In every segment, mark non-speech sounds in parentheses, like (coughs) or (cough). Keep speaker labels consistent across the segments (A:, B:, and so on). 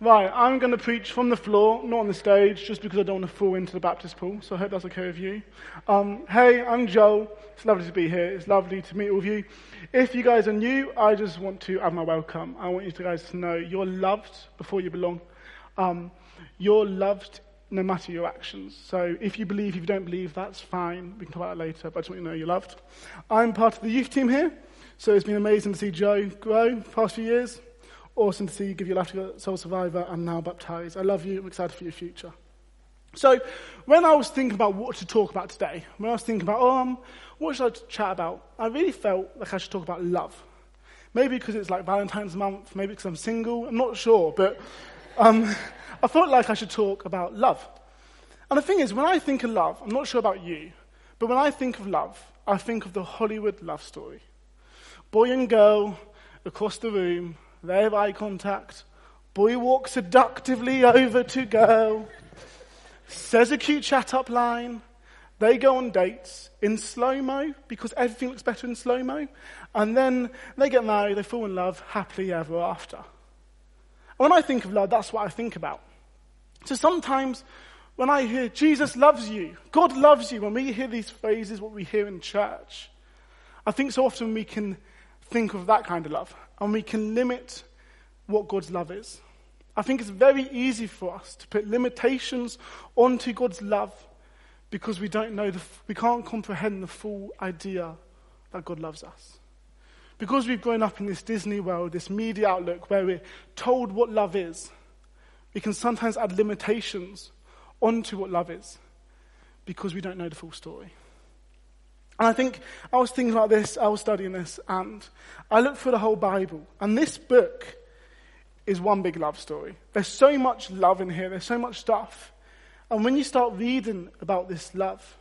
A: Right, I'm going to preach from the floor, not on the stage, just because I don't want to fall into the Baptist pool, so I hope that's okay with you. Um, hey, I'm Joel. It's lovely to be here. It's lovely to meet all of you. If you guys are new, I just want to add my welcome. I want you guys to know you're loved before you belong. Um, you're loved no matter your actions. So if you believe, if you don't believe, that's fine. We can talk about that later, but I just want you to know you're loved. I'm part of the youth team here, so it's been amazing to see Joe grow past few years awesome to see you give your life to Soul Survivor and now baptized. I love you. I'm excited for your future. So, when I was thinking about what to talk about today, when I was thinking about, oh, um, what should I chat about, I really felt like I should talk about love. Maybe because it's like Valentine's month, maybe because I'm single, I'm not sure, but um, (laughs) I felt like I should talk about love. And the thing is, when I think of love, I'm not sure about you, but when I think of love, I think of the Hollywood love story. Boy and girl across the room, they have eye contact. Boy walks seductively over to girl. Says a cute chat up line. They go on dates in slow mo because everything looks better in slow mo. And then they get married, they fall in love happily ever after. When I think of love, that's what I think about. So sometimes when I hear Jesus loves you, God loves you, when we hear these phrases, what we hear in church, I think so often we can think of that kind of love and we can limit what God's love is. I think it's very easy for us to put limitations onto God's love because we don't know, the, we can't comprehend the full idea that God loves us. Because we've grown up in this Disney world, this media outlook where we're told what love is, we can sometimes add limitations onto what love is because we don't know the full story. And I think I was thinking about this, I was studying this, and I looked through the whole Bible. And this book is one big love story. There's so much love in here, there's so much stuff. And when you start reading about this love,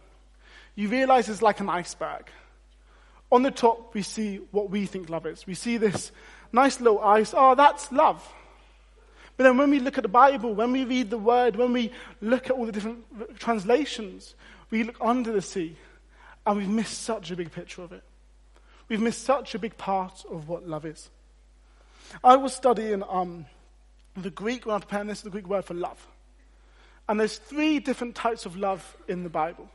A: you realize it's like an iceberg. On the top, we see what we think love is. We see this nice little ice. Oh, that's love. But then when we look at the Bible, when we read the word, when we look at all the different translations, we look under the sea and we've missed such a big picture of it. We've missed such a big part of what love is. I was studying um, the Greek, when I was preparing this, the Greek word for love. And there's three different types of love in the Bible.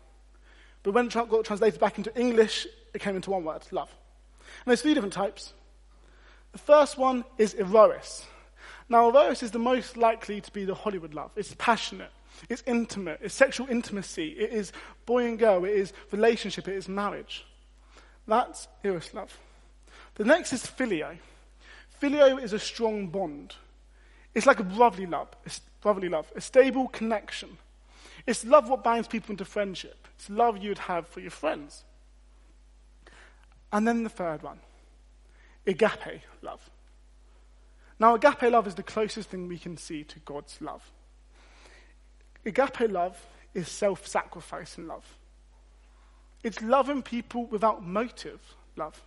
A: But when it got translated back into English, it came into one word, love. And there's three different types. The first one is eros. Now, eros is the most likely to be the Hollywood love. It's passionate. It's intimate. It's sexual intimacy. It is boy and girl. It is relationship. It is marriage. That's eros love. The next is phileo. Phileo is a strong bond. It's like a brotherly love, a brotherly love, a stable connection. It's love what binds people into friendship. It's love you would have for your friends. And then the third one, agape love. Now, agape love is the closest thing we can see to God's love. Agape love is self sacrificing love. It's loving people without motive love.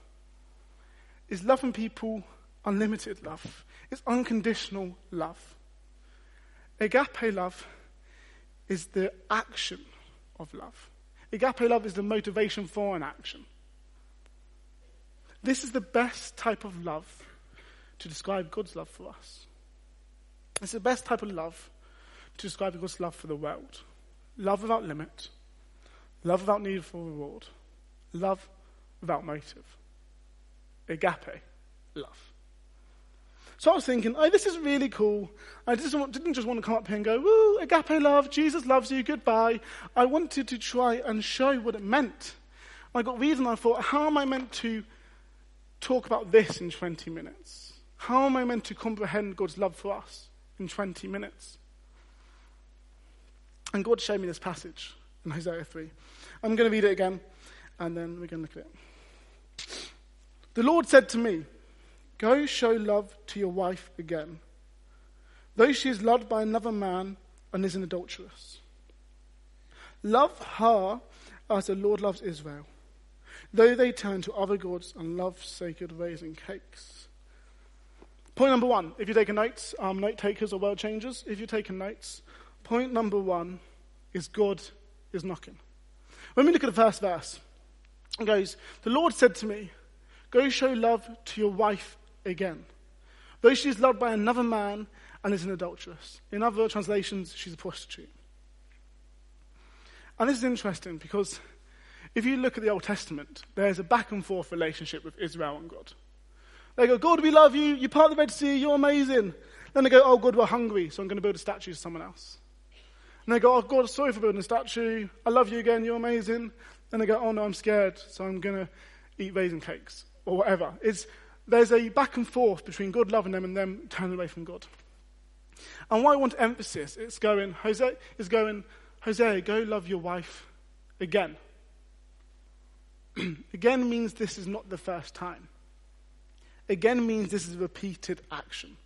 A: It's loving people unlimited love. It's unconditional love. Agape love is the action of love. Agape love is the motivation for an action. This is the best type of love to describe God's love for us. It's the best type of love to describe God's love for the world. Love without limit, love without need for reward, love without motive. Agape love. So I was thinking, oh, this is really cool. I didn't, didn't just want to come up here and go, woo, agape love, Jesus loves you, goodbye. I wanted to try and show what it meant. I got and I thought, how am I meant to talk about this in 20 minutes? How am I meant to comprehend God's love for us in 20 minutes? And God showed me this passage in Hosea 3. I'm going to read it again, and then we're going to look at it. The Lord said to me, Go show love to your wife again, though she is loved by another man and is an adulteress. Love her as the Lord loves Israel, though they turn to other gods and love sacred raisin cakes. Point number one, if you're taking notes, um, note takers or world changers, if you're taking notes, point number one is God is knocking. When we look at the first verse, it goes, The Lord said to me, Go show love to your wife again. Though she is loved by another man and is an adulteress. In other translations, she's a prostitute. And this is interesting because if you look at the Old Testament, there's a back and forth relationship with Israel and God. They go, God, we love you. You part the Red Sea. You're amazing. Then they go, oh, God, we're hungry, so I'm going to build a statue to someone else. And they go, oh, God, sorry for building a statue. I love you again. You're amazing. And they go, oh, no, I'm scared, so I'm going to eat raisin cakes or whatever. It's, there's a back and forth between God loving them and them turning away from God. And why I want emphasis, it's going, Jose is going, Hosea, go love your wife again. (clears throat) again means this is not the first time again means this is repeated action.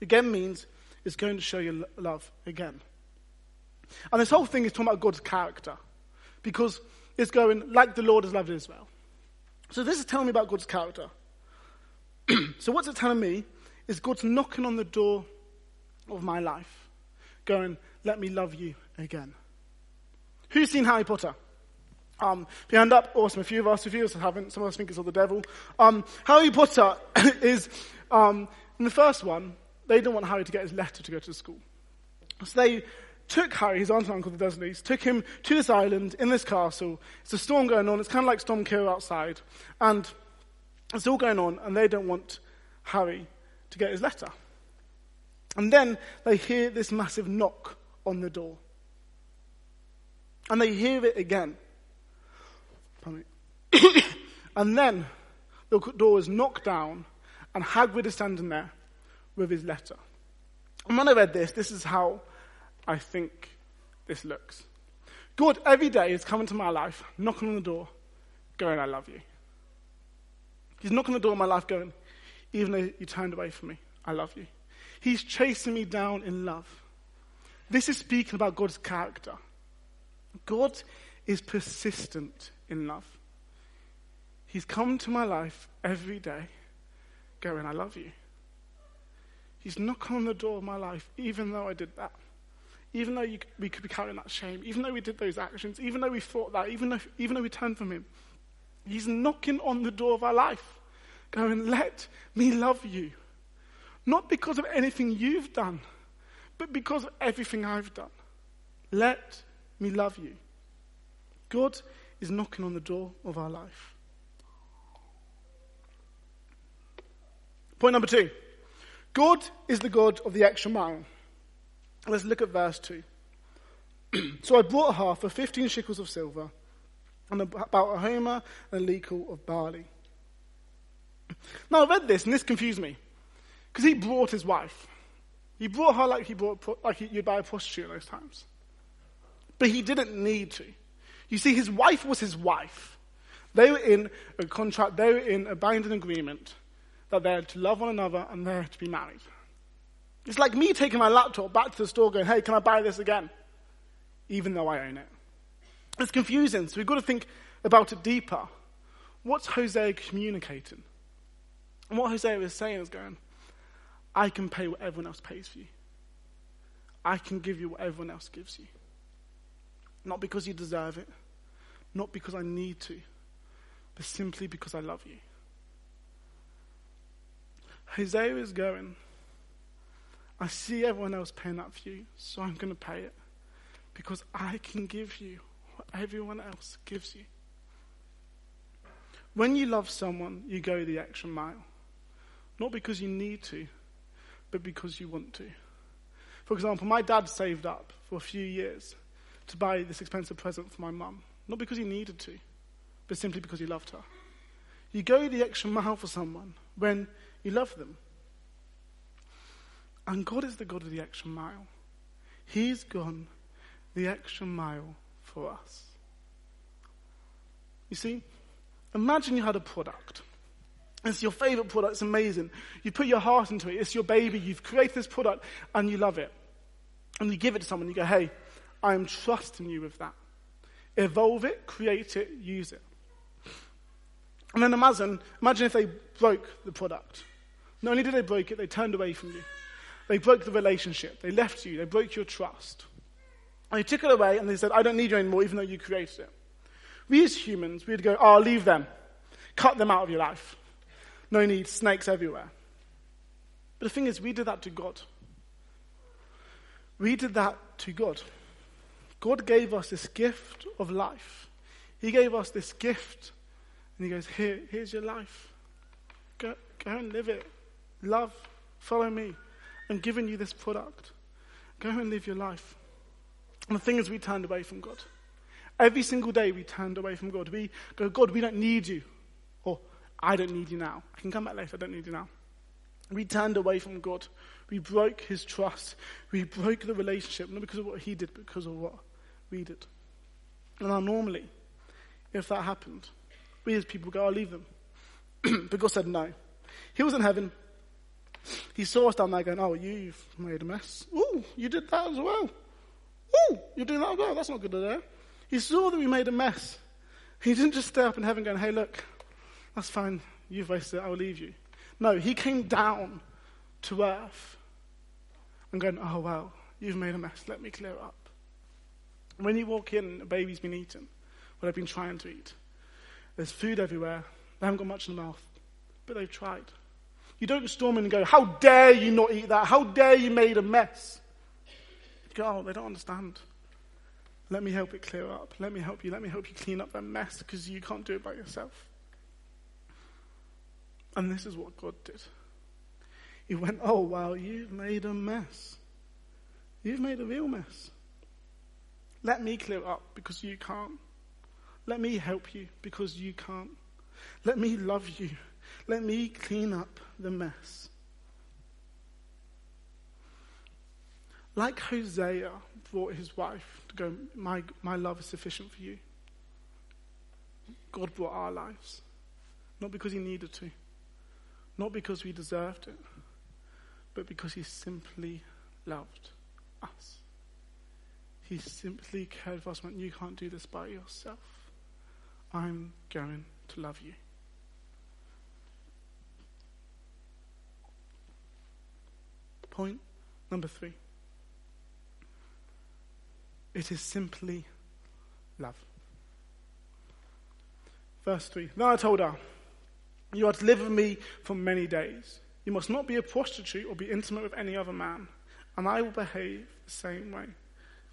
A: Again means it's going to show you love again. And this whole thing is talking about God's character. Because it's going like the Lord has loved Israel. So this is telling me about God's character. (clears throat) so what's it telling me is God's knocking on the door of my life, going, let me love you again. Who's seen Harry Potter? Um, if you hand up, awesome. A few of us, a few of us haven't. Some of us think it's all the devil. Um, Harry Potter (laughs) is, um, in the first one, they didn't want Harry to get his letter to go to school. So they took Harry, his aunt and uncle, the Dursleys, took him to this island in this castle. It's a storm going on. It's kind of like Storm Kill outside. And it's all going on, and they don't want Harry to get his letter. And then they hear this massive knock on the door. And they hear it again. (coughs) and then the door is knocked down, and Hagrid is standing there with his letter. And when I read this, this is how I think this looks. God every day is coming to my life, knocking on the door, going, I love you. He's knocking on the door of my life, going, even though you turned away from me, I love you. He's chasing me down in love. This is speaking about God's character. God is persistent in love. He's come to my life every day going, I love you. He's knocking on the door of my life, even though I did that. Even though you, we could be carrying that shame, even though we did those actions, even though we thought that, even though, even though we turned from Him, He's knocking on the door of our life, going, Let me love you. Not because of anything you've done, but because of everything I've done. Let me love you. God is knocking on the door of our life. Point number two God is the God of the extra mile. Let's look at verse 2. (clears throat) so I brought her for 15 shekels of silver and about a homer and a lethek of barley. Now I read this and this confused me because he brought his wife. He brought her like he brought like you'd buy a prostitute in those times, but he didn't need to. You see, his wife was his wife. They were in a contract, they were in a binding agreement that they're to love one another and they're to be married. It's like me taking my laptop back to the store going, hey, can I buy this again? Even though I own it. It's confusing, so we've got to think about it deeper. What's Hosea communicating? And what Hosea is saying is going, I can pay what everyone else pays for you. I can give you what everyone else gives you. Not because you deserve it, not because I need to, but simply because I love you. Hosea is going, I see everyone else paying that for you, so I'm going to pay it because I can give you what everyone else gives you. When you love someone, you go the extra mile. Not because you need to, but because you want to. For example, my dad saved up for a few years to buy this expensive present for my mum. Not because he needed to, but simply because he loved her. You go the extra mile for someone when you love them. And God is the God of the extra mile. He's gone the extra mile for us. You see, imagine you had a product. It's your favorite product, it's amazing. You put your heart into it, it's your baby, you've created this product, and you love it. and you give it to someone, you go, hey, I'm trusting you with that. Evolve it, create it, use it. And then imagine, imagine if they broke the product. Not only did they break it, they turned away from you. They broke the relationship. They left you. They broke your trust. And they took it away and they said, I don't need you anymore, even though you created it. We as humans, we'd go, oh, leave them. Cut them out of your life. No need, snakes everywhere. But the thing is, we did that to God. We did that to God. God gave us this gift of life. He gave us this gift, and He goes, Here, here's your life. Go, go and live it. Love, follow me. I'm giving you this product. Go and live your life. And the thing is, we turned away from God. Every single day we turned away from God. We go, God, we don't need you. Or, I don't need you now. I can come back later, I don't need you now. We turned away from God. We broke his trust. We broke the relationship, not because of what he did, but because of what we did. And now, normally, if that happened, we as people go, I'll leave them. (clears throat) but God said no. He was in heaven. He saw us down there going, Oh, you've made a mess. Ooh, you did that as well. Ooh, you're doing that as well. That's not good there. He saw that we made a mess. He didn't just stay up in heaven going, Hey, look, that's fine. You've wasted it. I'll leave you. No, he came down to earth and going, Oh, wow, you've made a mess. Let me clear it up. When you walk in, a baby's been eaten, what they've been trying to eat. There's food everywhere. They haven't got much in the mouth, but they've tried. You don't storm in and go, How dare you not eat that? How dare you made a mess? You go, Oh, they don't understand. Let me help it clear up. Let me help you. Let me help you clean up that mess because you can't do it by yourself. And this is what God did. He went, Oh, wow, you've made a mess. You've made a real mess. Let me clear up because you can't. Let me help you because you can't. Let me love you. Let me clean up the mess. Like Hosea brought his wife to go, my, my love is sufficient for you. God brought our lives. Not because he needed to, not because we deserved it, but because he simply loved us. He simply cared for us, went, You can't do this by yourself. I'm going to love you. Point number three. It is simply love. Verse 3. Then I told her, You are to live with me for many days. You must not be a prostitute or be intimate with any other man, and I will behave the same way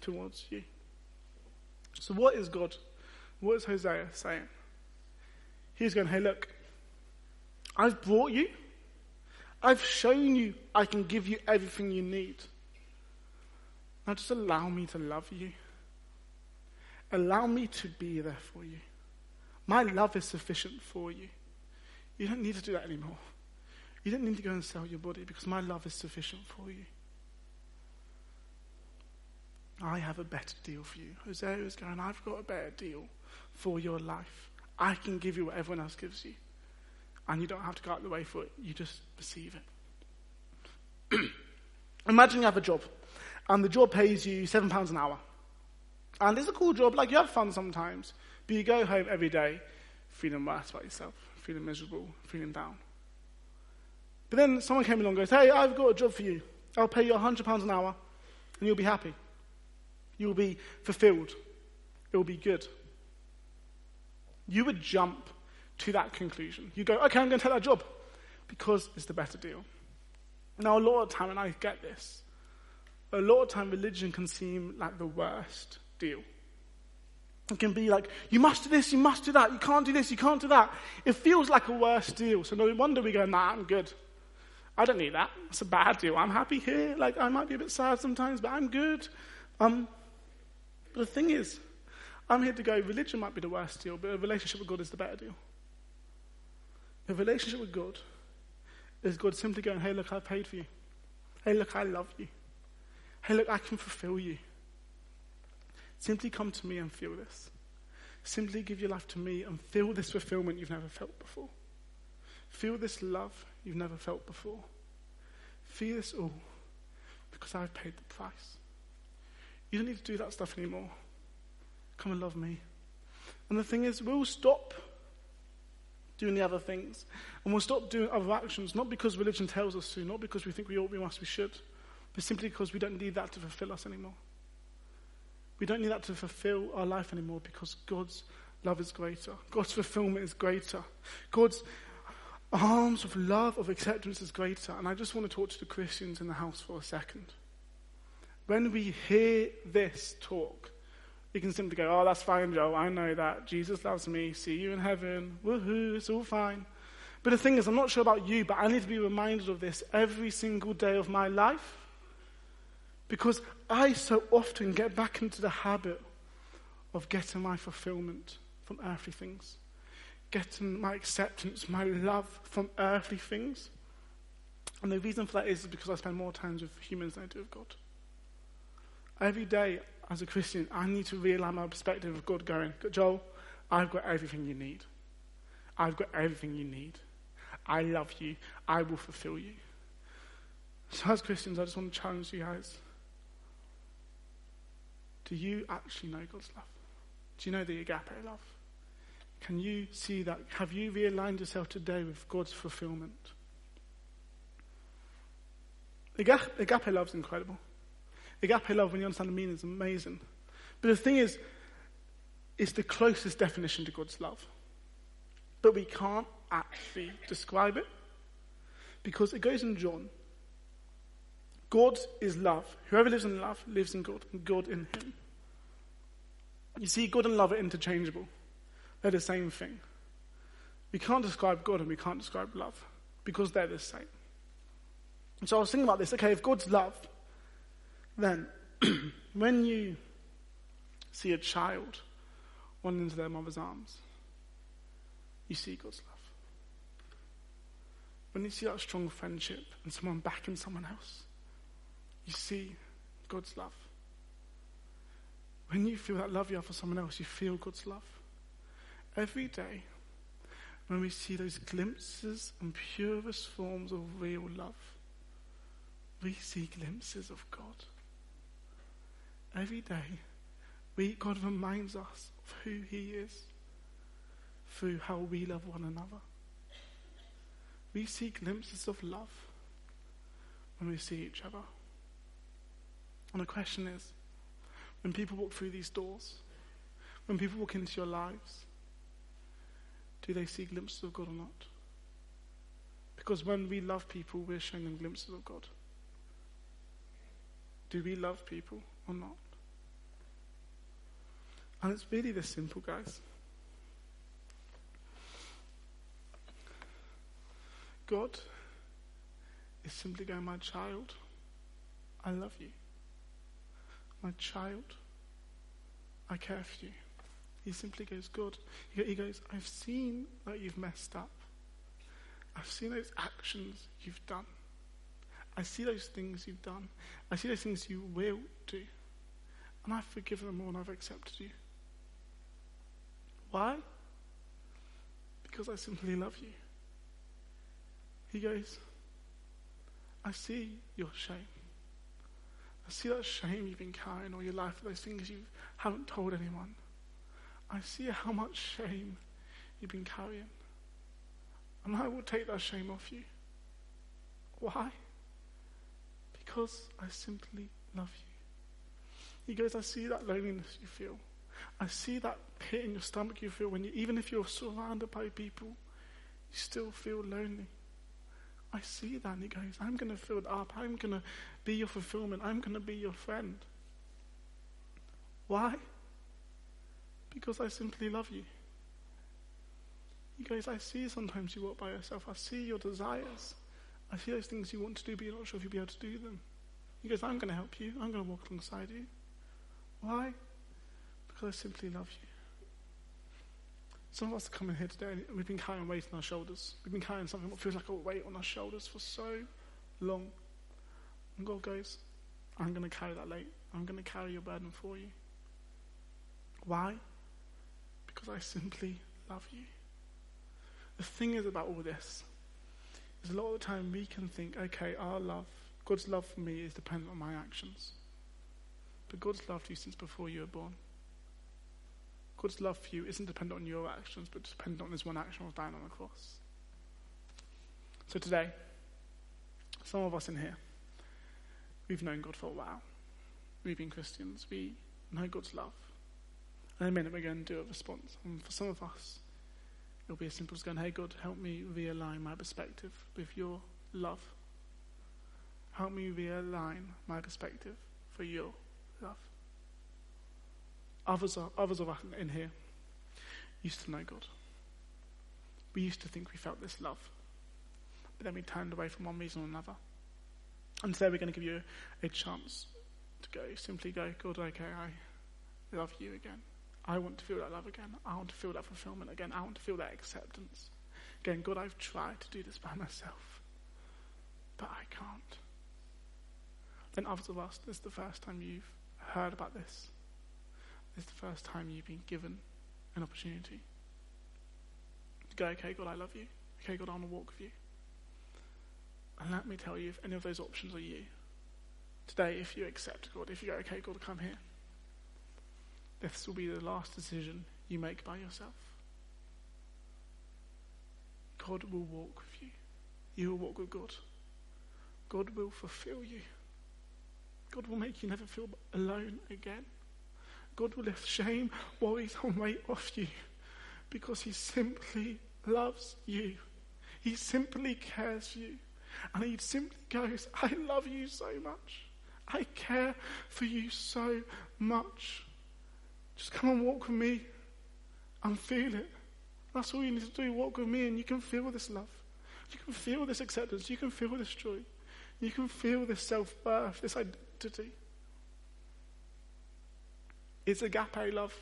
A: towards you. So, what is God? What is Hosea saying? He's going, Hey, look, I've brought you, I've shown you I can give you everything you need. Now just allow me to love you. Allow me to be there for you. My love is sufficient for you. You don't need to do that anymore. You don't need to go and sell your body because my love is sufficient for you. I have a better deal for you. Hosea is going, I've got a better deal for your life. I can give you what everyone else gives you. And you don't have to go out of the way for it. You just receive it. (clears throat) Imagine you have a job and the job pays you seven pounds an hour. And it's a cool job, like you have fun sometimes, but you go home every day feeling worse about yourself, feeling miserable, feeling down. But then someone came along and goes, Hey, I've got a job for you. I'll pay you hundred pounds an hour, and you'll be happy. You'll be fulfilled. It will be good. You would jump to that conclusion. You go, okay, I'm going to take that job because it's the better deal. Now, a lot of time, and I get this, a lot of time religion can seem like the worst deal. It can be like, you must do this, you must do that, you can't do this, you can't do that. It feels like a worse deal. So no wonder we go, nah, I'm good. I don't need that. It's a bad deal. I'm happy here. Like, I might be a bit sad sometimes, but I'm good. Um, but the thing is, I'm here to go, religion might be the worst deal, but a relationship with God is the better deal. A relationship with God is God simply going, hey, look, I paid for you. Hey, look, I love you. Hey, look, I can fulfill you. Simply come to me and feel this. Simply give your life to me and feel this fulfillment you've never felt before. Feel this love you've never felt before. Feel this all because I've paid the price You don't need to do that stuff anymore. Come and love me. And the thing is, we'll stop doing the other things. And we'll stop doing other actions, not because religion tells us to, not because we think we ought, we must, we should, but simply because we don't need that to fulfill us anymore. We don't need that to fulfill our life anymore because God's love is greater. God's fulfillment is greater. God's arms of love, of acceptance is greater. And I just want to talk to the Christians in the house for a second. When we hear this talk, we can simply go, oh, that's fine, Joe. I know that. Jesus loves me. See you in heaven. Woohoo. It's all fine. But the thing is, I'm not sure about you, but I need to be reminded of this every single day of my life. Because I so often get back into the habit of getting my fulfillment from earthly things, getting my acceptance, my love from earthly things. And the reason for that is because I spend more time with humans than I do with God. Every day, as a Christian, I need to realign my perspective of God going, Joel, I've got everything you need. I've got everything you need. I love you. I will fulfill you. So, as Christians, I just want to challenge you guys. Do you actually know God's love? Do you know the agape love? Can you see that? Have you realigned yourself today with God's fulfillment? Agape love is incredible. Agape love, when you understand the meaning, is amazing. But the thing is, it's the closest definition to God's love. But we can't actually describe it because it goes in John. God is love. Whoever lives in love lives in God, and God in him. You see, God and love are interchangeable, they're the same thing. We can't describe God and we can't describe love because they're the same. And so I was thinking about this okay, if God's love, then, (clears throat) when you see a child run into their mother's arms, you see God's love. When you see that strong friendship and someone backing someone else, you see God's love. When you feel that love you have for someone else, you feel God's love. Every day, when we see those glimpses and purest forms of real love, we see glimpses of God. Every day, we, God reminds us of who He is through how we love one another. We see glimpses of love when we see each other. And the question is when people walk through these doors, when people walk into your lives, do they see glimpses of God or not? Because when we love people, we're showing them glimpses of God. Do we love people or not? And it's really this simple, guys. God is simply going, My child, I love you. My child, I care for you. He simply goes, God. He goes, I've seen that you've messed up. I've seen those actions you've done. I see those things you've done. I see those things you will do. And I've forgiven them all and I've accepted you. Why? Because I simply love you. He goes, I see your shame. I see that shame you've been carrying all your life, those things you haven't told anyone. I see how much shame you've been carrying. And I will take that shame off you. Why? Because I simply love you. He goes, I see that loneliness you feel. I see that pit in your stomach you feel when you, even if you're surrounded by people, you still feel lonely. I see that. And he goes, I'm going to fill it up. I'm going to be your fulfillment. I'm going to be your friend. Why? Because I simply love you. He goes, I see sometimes you walk by yourself. I see your desires. I see those things you want to do, but you're not sure if you'll be able to do them. He goes, I'm going to help you. I'm going to walk alongside you. Why? Because I simply love you. Some of us are coming here today and we've been carrying weight on our shoulders. We've been carrying something that feels like a weight on our shoulders for so long. And God goes, I'm going to carry that weight. I'm going to carry your burden for you. Why? Because I simply love you. The thing is about all this is a lot of the time we can think, okay, our love, God's love for me is dependent on my actions. But God's loved you since before you were born. God's love for you isn't dependent on your actions, but dependent on his one action of dying on the cross. So today, some of us in here, we've known God for a while. We've been Christians. We know God's love. And in a minute, we're going to do a response. And for some of us, it'll be as simple as going, Hey, God, help me realign my perspective with your love. Help me realign my perspective for your love. Others, are, others of us in here used to know God. We used to think we felt this love. But then we turned away from one reason or another. And today we're going to give you a chance to go. Simply go, God, okay, I love you again. I want to feel that love again. I want to feel that fulfillment again. I want to feel that acceptance. Again, God, I've tried to do this by myself, but I can't. Then others of us, this is the first time you've heard about this. This is the first time you've been given an opportunity to go, okay, God, I love you. Okay, God, I want to walk with you. And let me tell you, if any of those options are you, today, if you accept God, if you go, okay, God, come here, this will be the last decision you make by yourself. God will walk with you. You will walk with God. God will fulfill you. God will make you never feel alone again. God will lift shame, worries, and weight off you because He simply loves you. He simply cares for you. And He simply goes, I love you so much. I care for you so much. Just come and walk with me and feel it. That's all you need to do. Walk with me and you can feel this love. You can feel this acceptance. You can feel this joy. You can feel this self worth, this identity. It's agape love.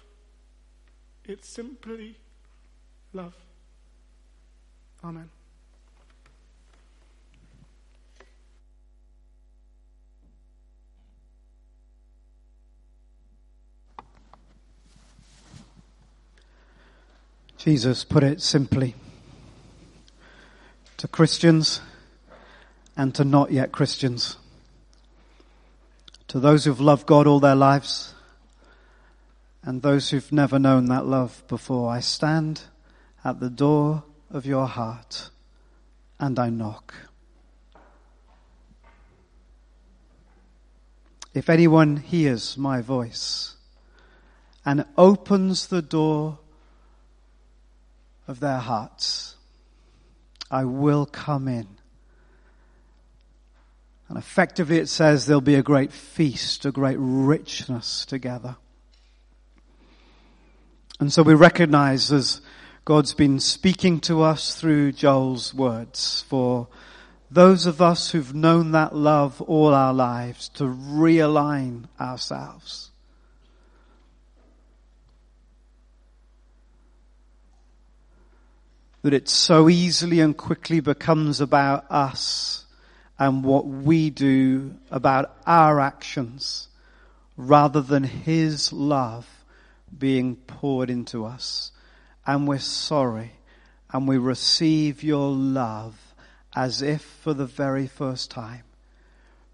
A: It's simply love. Amen.
B: Jesus put it simply to Christians and to not yet Christians, to those who've loved God all their lives and those who've never known that love before. I stand at the door of your heart and I knock. If anyone hears my voice and opens the door of their hearts. I will come in. And effectively it says there'll be a great feast, a great richness together. And so we recognize as God's been speaking to us through Joel's words for those of us who've known that love all our lives to realign ourselves that it so easily and quickly becomes about us and what we do about our actions rather than His love being poured into us. And we're sorry and we receive your love as if for the very first time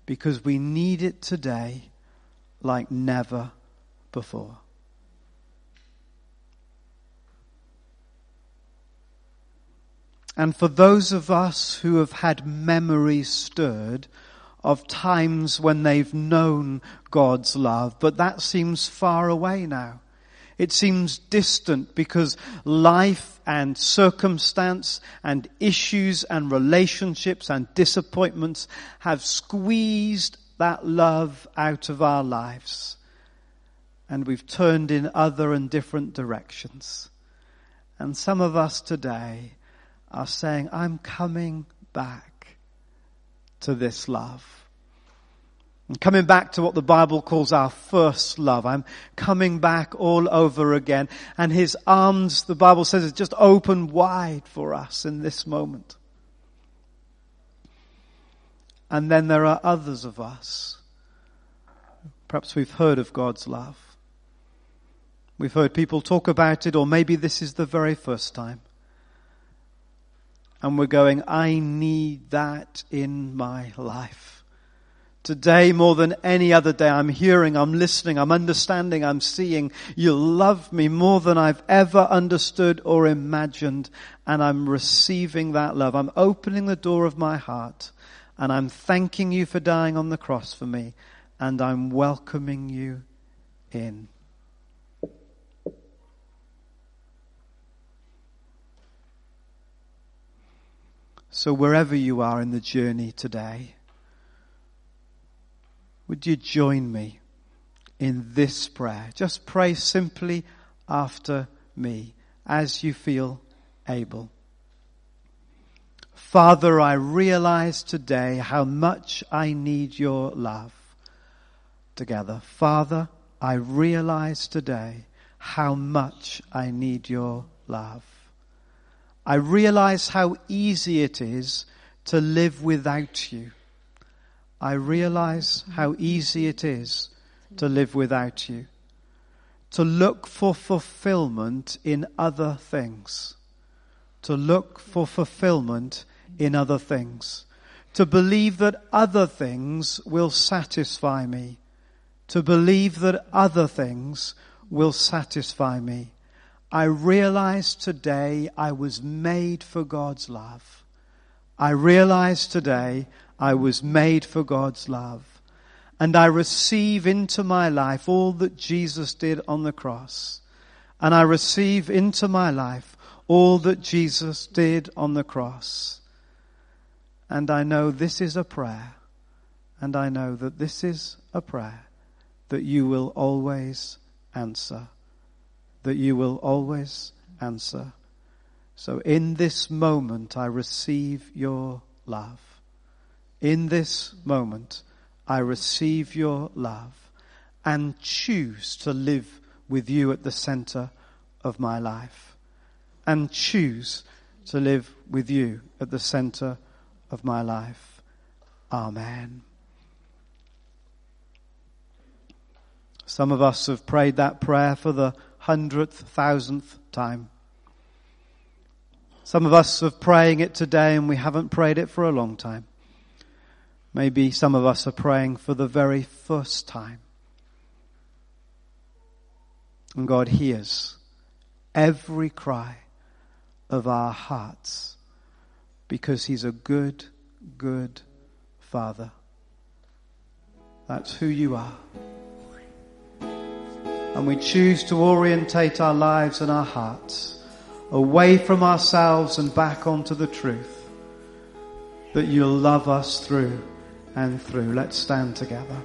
B: because we need it today like never before. And for those of us who have had memories stirred of times when they've known God's love, but that seems far away now. It seems distant because life and circumstance and issues and relationships and disappointments have squeezed that love out of our lives. And we've turned in other and different directions. And some of us today are saying, I'm coming back to this love. I'm coming back to what the Bible calls our first love. I'm coming back all over again. And his arms, the Bible says, is just open wide for us in this moment. And then there are others of us. Perhaps we've heard of God's love. We've heard people talk about it, or maybe this is the very first time and we're going, I need that in my life Today, more than any other day, I'm hearing, I'm listening, I'm understanding, I'm seeing. You love me more than I've ever understood or imagined. And I'm receiving that love. I'm opening the door of my heart and I'm thanking you for dying on the cross for me. And I'm welcoming you in. So wherever you are in the journey today, would you join me in this prayer? Just pray simply after me as you feel able. Father, I realize today how much I need your love. Together. Father, I realize today how much I need your love. I realize how easy it is to live without you. I realize how easy it is to live without you, to look for fulfillment in other things, to look for fulfillment in other things, to believe that other things will satisfy me, to believe that other things will satisfy me. I realize today I was made for God's love. I realize today I was made for God's love. And I receive into my life all that Jesus did on the cross. And I receive into my life all that Jesus did on the cross. And I know this is a prayer. And I know that this is a prayer that you will always answer. That you will always answer. So in this moment, I receive your love. In this moment, I receive your love and choose to live with you at the center of my life. And choose to live with you at the center of my life. Amen. Some of us have prayed that prayer for the hundredth, thousandth time. Some of us are praying it today and we haven't prayed it for a long time. Maybe some of us are praying for the very first time. And God hears every cry of our hearts because He's a good, good Father. That's who you are. And we choose to orientate our lives and our hearts away from ourselves and back onto the truth that you'll love us through and through. Let's stand together.